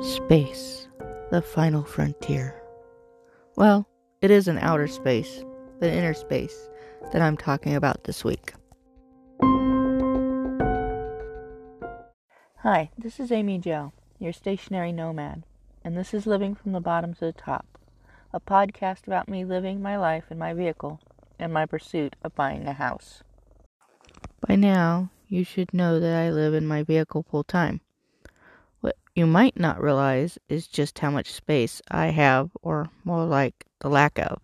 Space, the final frontier. Well, it is an outer space, but inner space that I'm talking about this week. Hi, this is Amy Jo, your stationary nomad, and this is Living from the Bottom to the Top, a podcast about me living my life in my vehicle and my pursuit of buying a house. By now, you should know that I live in my vehicle full time. You might not realize is just how much space I have, or more like the lack of.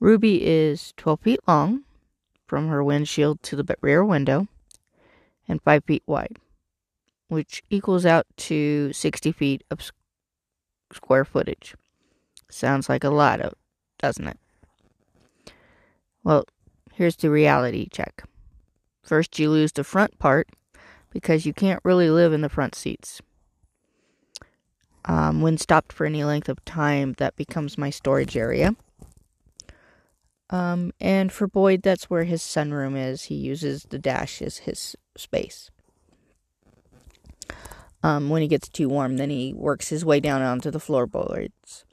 Ruby is 12 feet long from her windshield to the rear window and 5 feet wide, which equals out to 60 feet of square footage. Sounds like a lot of, doesn't it? Well, here's the reality check. First, you lose the front part because you can't really live in the front seats. Um, when stopped for any length of time, that becomes my storage area. Um, and for Boyd, that's where his sunroom is. He uses the dash as his space. Um, when he gets too warm, then he works his way down onto the floorboards.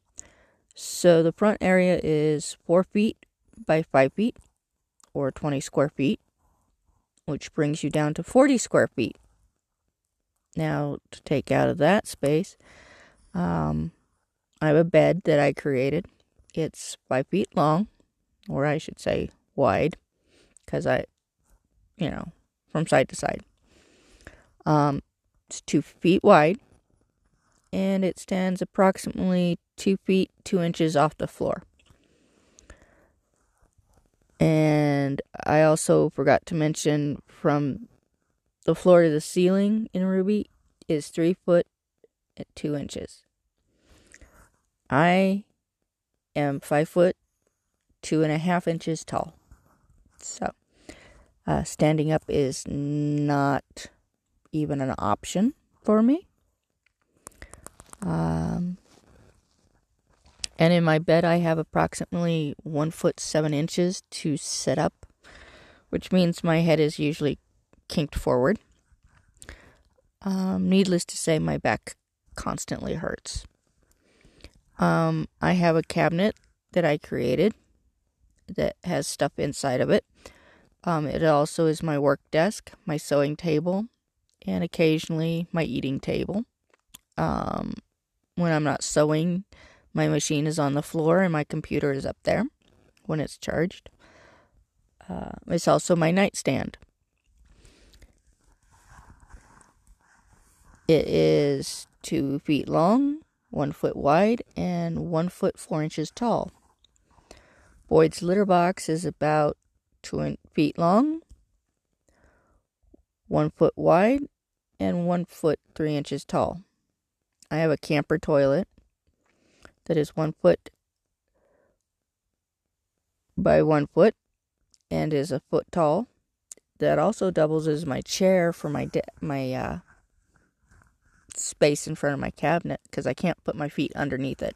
So the front area is 4 feet by 5 feet, or 20 square feet, which brings you down to 40 square feet. Now, to take out of that space, um, I have a bed that I created. It's 5 feet long, or I should say wide, because I, you know, from side to side. Um, it's 2 feet wide, and it stands approximately 2 feet 2 inches off the floor. And I also forgot to mention from the floor to the ceiling in Ruby is three foot and two inches. I am five foot two and a half inches tall. So, uh, standing up is not even an option for me. Um, and in my bed, I have approximately one foot seven inches to set up, which means my head is usually kinked forward. Um, needless to say, my back constantly hurts. Um, I have a cabinet that I created that has stuff inside of it. Um, it also is my work desk, my sewing table, and occasionally my eating table. Um, when I'm not sewing, my machine is on the floor and my computer is up there when it's charged. Uh, it's also my nightstand. It is two feet long, one foot wide, and one foot four inches tall. Boyd's litter box is about two feet long, one foot wide, and one foot three inches tall. I have a camper toilet that is one foot by one foot and is a foot tall. That also doubles as my chair for my de- my uh, space in front of my cabinet because I can't put my feet underneath it.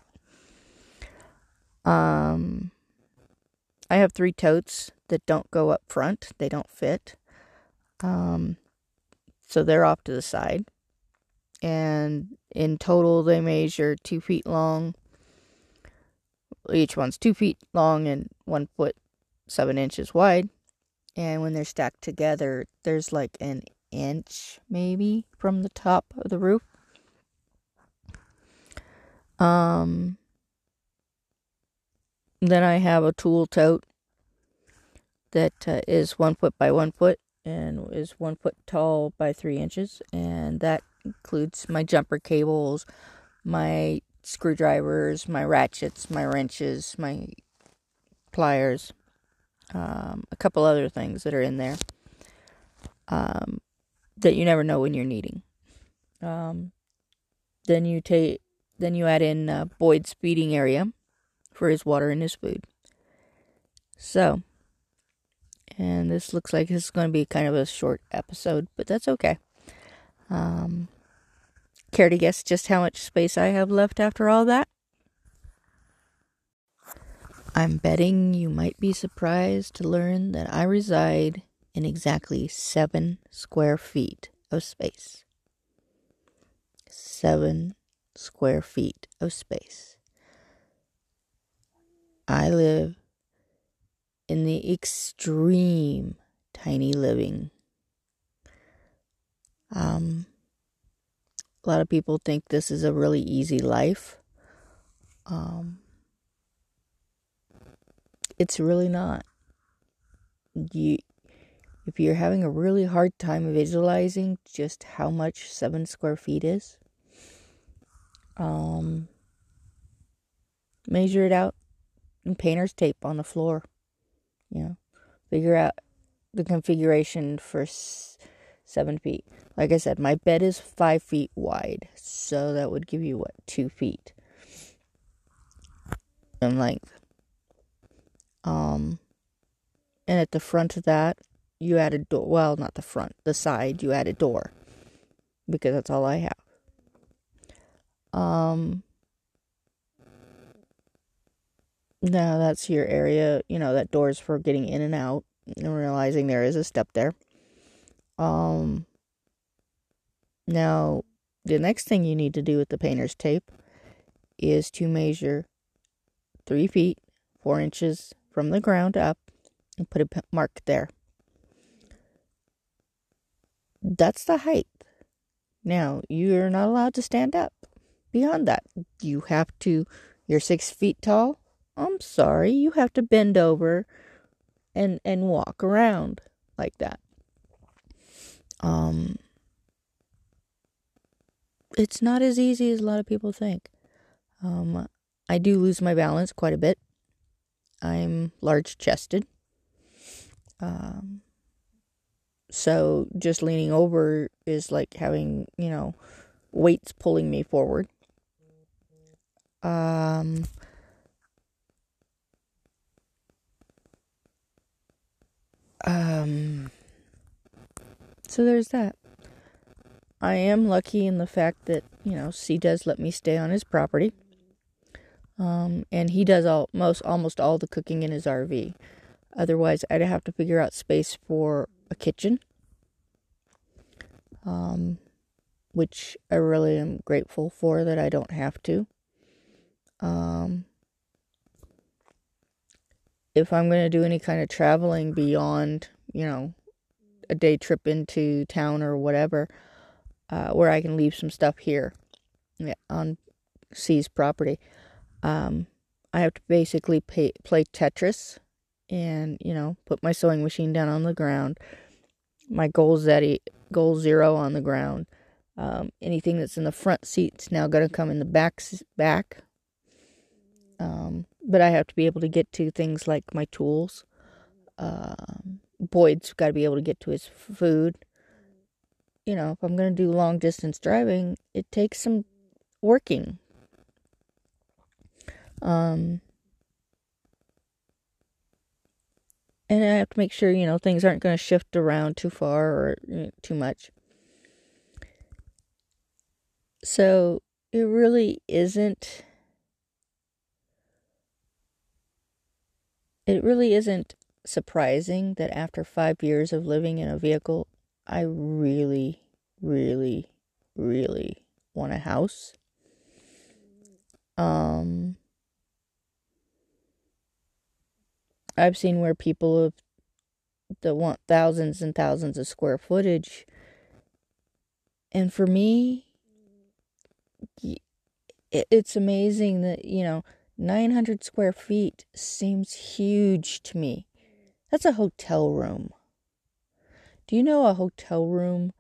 Um, I have three totes that don't go up front; they don't fit. Um, so they're off to the side, and in total they measure two feet long each one's two feet long and one foot seven inches wide. And when they're stacked together, there's like an inch maybe from the top of the roof. Um, then I have a tool tote that uh, is one foot by one foot and is one foot tall by three inches, and that includes my jumper cables, my screwdrivers, my ratchets, my wrenches, my pliers, um, a couple other things that are in there um, that you never know when you're needing. Um, then you take, then you add in uh, Boyd's feeding area for his water and his food. So, and this looks like this is going to be kind of a short episode, but that's okay. Um, Care to guess just how much space I have left after all that? I'm betting you might be surprised to learn that I reside in exactly seven square feet of space. seven square feet of space. I live in the extreme tiny living. Um, a lot of people think this is a really easy life. Um, it's really not. You, if you're having a really hard time visualizing just how much seven square feet is, um, measure it out and painter's tape on the floor. You know, figure out the configuration for s- seven feet. Like I said, my bed is five feet wide, so that would give you what two feet in length. Um, and at the front of that, you add a door. Well, not the front, the side. You add a door because that's all I have. Um, now that's your area. You know that door's for getting in and out and realizing there is a step there. Um. Now, the next thing you need to do with the painter's tape is to measure three feet, four inches from the ground up and put a mark there. That's the height. Now, you're not allowed to stand up beyond that. You have to, you're six feet tall. I'm sorry, you have to bend over and and walk around like that. Um it's not as easy as a lot of people think. Um I do lose my balance quite a bit. I'm large chested. Um, so just leaning over is like having, you know, weights pulling me forward. Um, um, so there's that. I am lucky in the fact that, you know, C does let me stay on his property. Um, and he does all most almost all the cooking in his RV. Otherwise, I'd have to figure out space for a kitchen, um, which I really am grateful for that I don't have to. Um, if I'm going to do any kind of traveling beyond, you know, a day trip into town or whatever, uh, where I can leave some stuff here on C's property, um, I have to basically pay, play Tetris and, you know, put my sewing machine down on the ground, my goal Zeti, goal zero on the ground. Um, anything that's in the front seat's now going to come in the back. back. Um, but I have to be able to get to things like my tools. Um, Boyd's got to be able to get to his food. You know, if I'm going to do long distance driving, it takes some working um, and I have to make sure, you know, things aren't going to shift around too far or too much. So it really isn't. It really isn't surprising that after five years of living in a vehicle, I really, really, really want a house. Um, I've seen where people have that want thousands and thousands of square footage. And for me, it's amazing that, you know, 900 square feet seems huge to me. That's a hotel room. Do you know a hotel room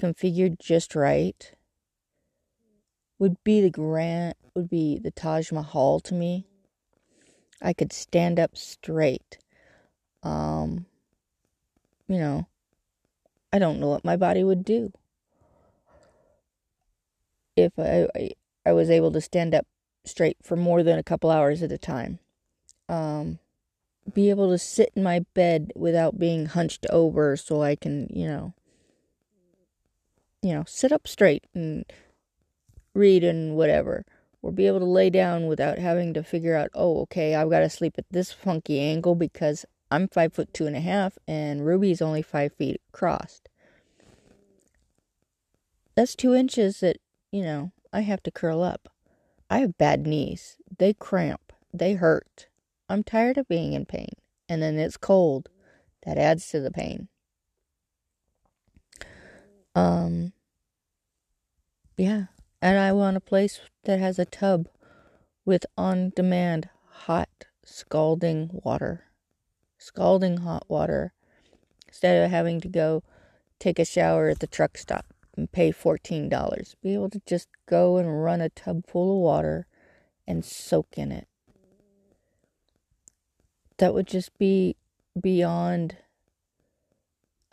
configured just right would be the grand would be the Taj Mahal to me? I could stand up straight. Um, you know, I don't know what my body would do if I, I, I was able to stand up straight for more than a couple hours at a time. Um, be able to sit in my bed without being hunched over so I can, you know, you know, sit up straight and read and whatever or be able to lay down without having to figure out, oh, okay, I've got to sleep at this funky angle because I'm five foot two and a half and Ruby's only five feet across. That's two inches that, you know, I have to curl up. I have bad knees. They cramp. They hurt. I'm tired of being in pain. And then it's cold. That adds to the pain. Um, yeah. And I want a place that has a tub with on demand hot, scalding water. Scalding hot water. Instead of having to go take a shower at the truck stop and pay $14. Be able to just go and run a tub full of water and soak in it. That would just be beyond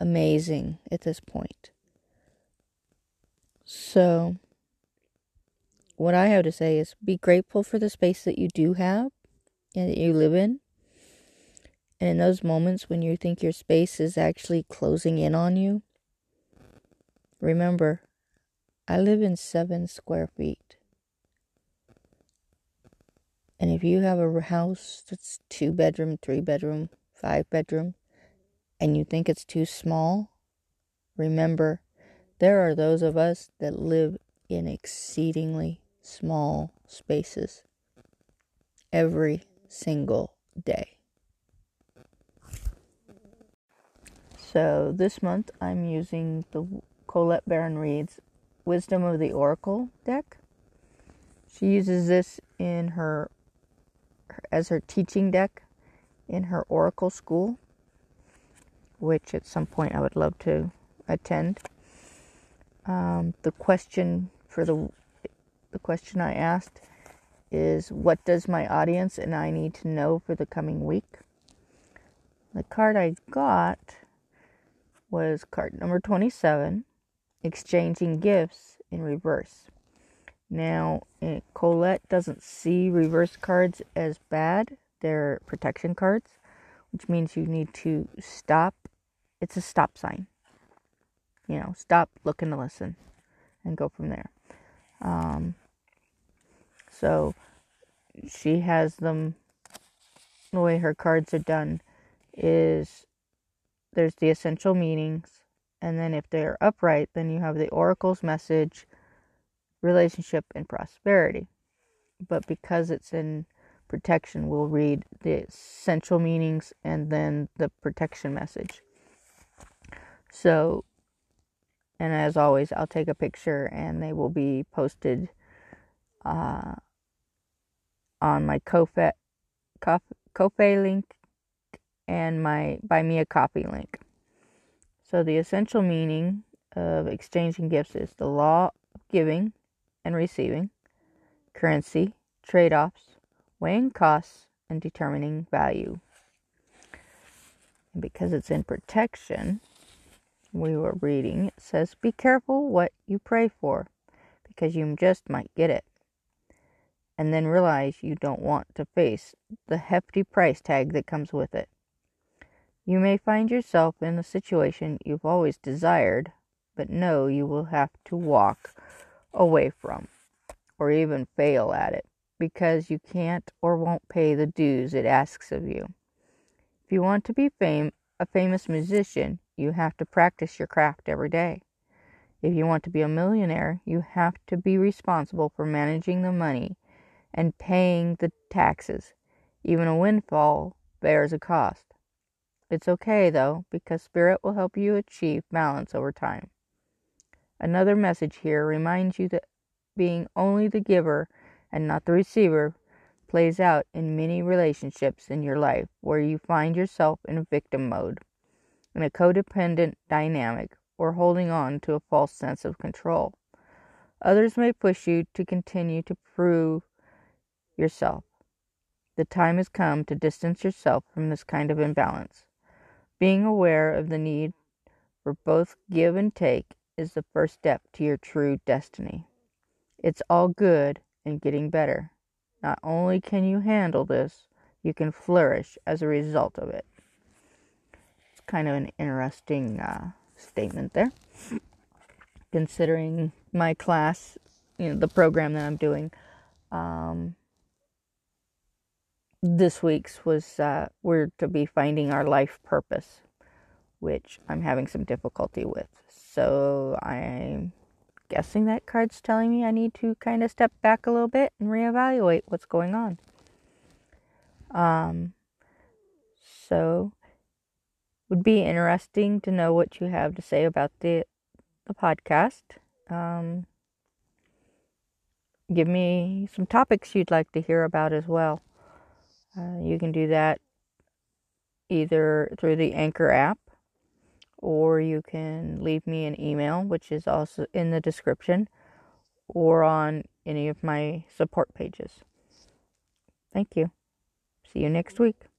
amazing at this point. So, what I have to say is be grateful for the space that you do have and that you live in. And in those moments when you think your space is actually closing in on you, remember, I live in seven square feet. And if you have a house that's two bedroom, three bedroom, five bedroom, and you think it's too small, remember there are those of us that live in exceedingly small spaces every single day. So this month I'm using the Colette Baron Reid's Wisdom of the Oracle deck. She uses this in her as her teaching deck in her Oracle school, which at some point I would love to attend. Um, the question for the the question I asked is what does my audience and I need to know for the coming week? The card I got was card number 27, exchanging gifts in reverse. Now, eh, Colette doesn't see reverse cards as bad. They're protection cards, which means you need to stop. It's a stop sign. You know, stop, look, and listen, and go from there. Um, so she has them. The way her cards are done is there's the essential meanings, and then if they're upright, then you have the oracle's message relationship, and prosperity. But because it's in protection, we'll read the essential meanings and then the protection message. So, and as always, I'll take a picture and they will be posted uh, on my Ko-fi, Ko-fi link and my Buy Me a Coffee link. So, the essential meaning of exchanging gifts is the law of giving and receiving, currency, trade offs, weighing costs, and determining value. And because it's in protection, we were reading, it says, Be careful what you pray for, because you just might get it. And then realize you don't want to face the hefty price tag that comes with it. You may find yourself in a situation you've always desired, but know you will have to walk away from, or even fail at it, because you can't or won't pay the dues it asks of you. If you want to be fame, a famous musician, you have to practice your craft every day. If you want to be a millionaire, you have to be responsible for managing the money and paying the taxes. Even a windfall bears a cost. It's okay though, because Spirit will help you achieve balance over time. Another message here reminds you that being only the giver and not the receiver plays out in many relationships in your life where you find yourself in victim mode, in a codependent dynamic, or holding on to a false sense of control. Others may push you to continue to prove yourself. The time has come to distance yourself from this kind of imbalance. Being aware of the need for both give and take is the first step to your true destiny. It's all good and getting better. Not only can you handle this, you can flourish as a result of it. It's kind of an interesting uh, statement there. Considering my class, you know, the program that I'm doing, um, this week's was uh, we're to be finding our life purpose, which I'm having some difficulty with. So I'm guessing that card's telling me I need to kind of step back a little bit and reevaluate what's going on. Um, so would be interesting to know what you have to say about the the podcast. Um, give me some topics you'd like to hear about as well. Uh, you can do that either through the Anchor app or you can leave me an email, which is also in the description, or on any of my support pages. Thank you. See you next week.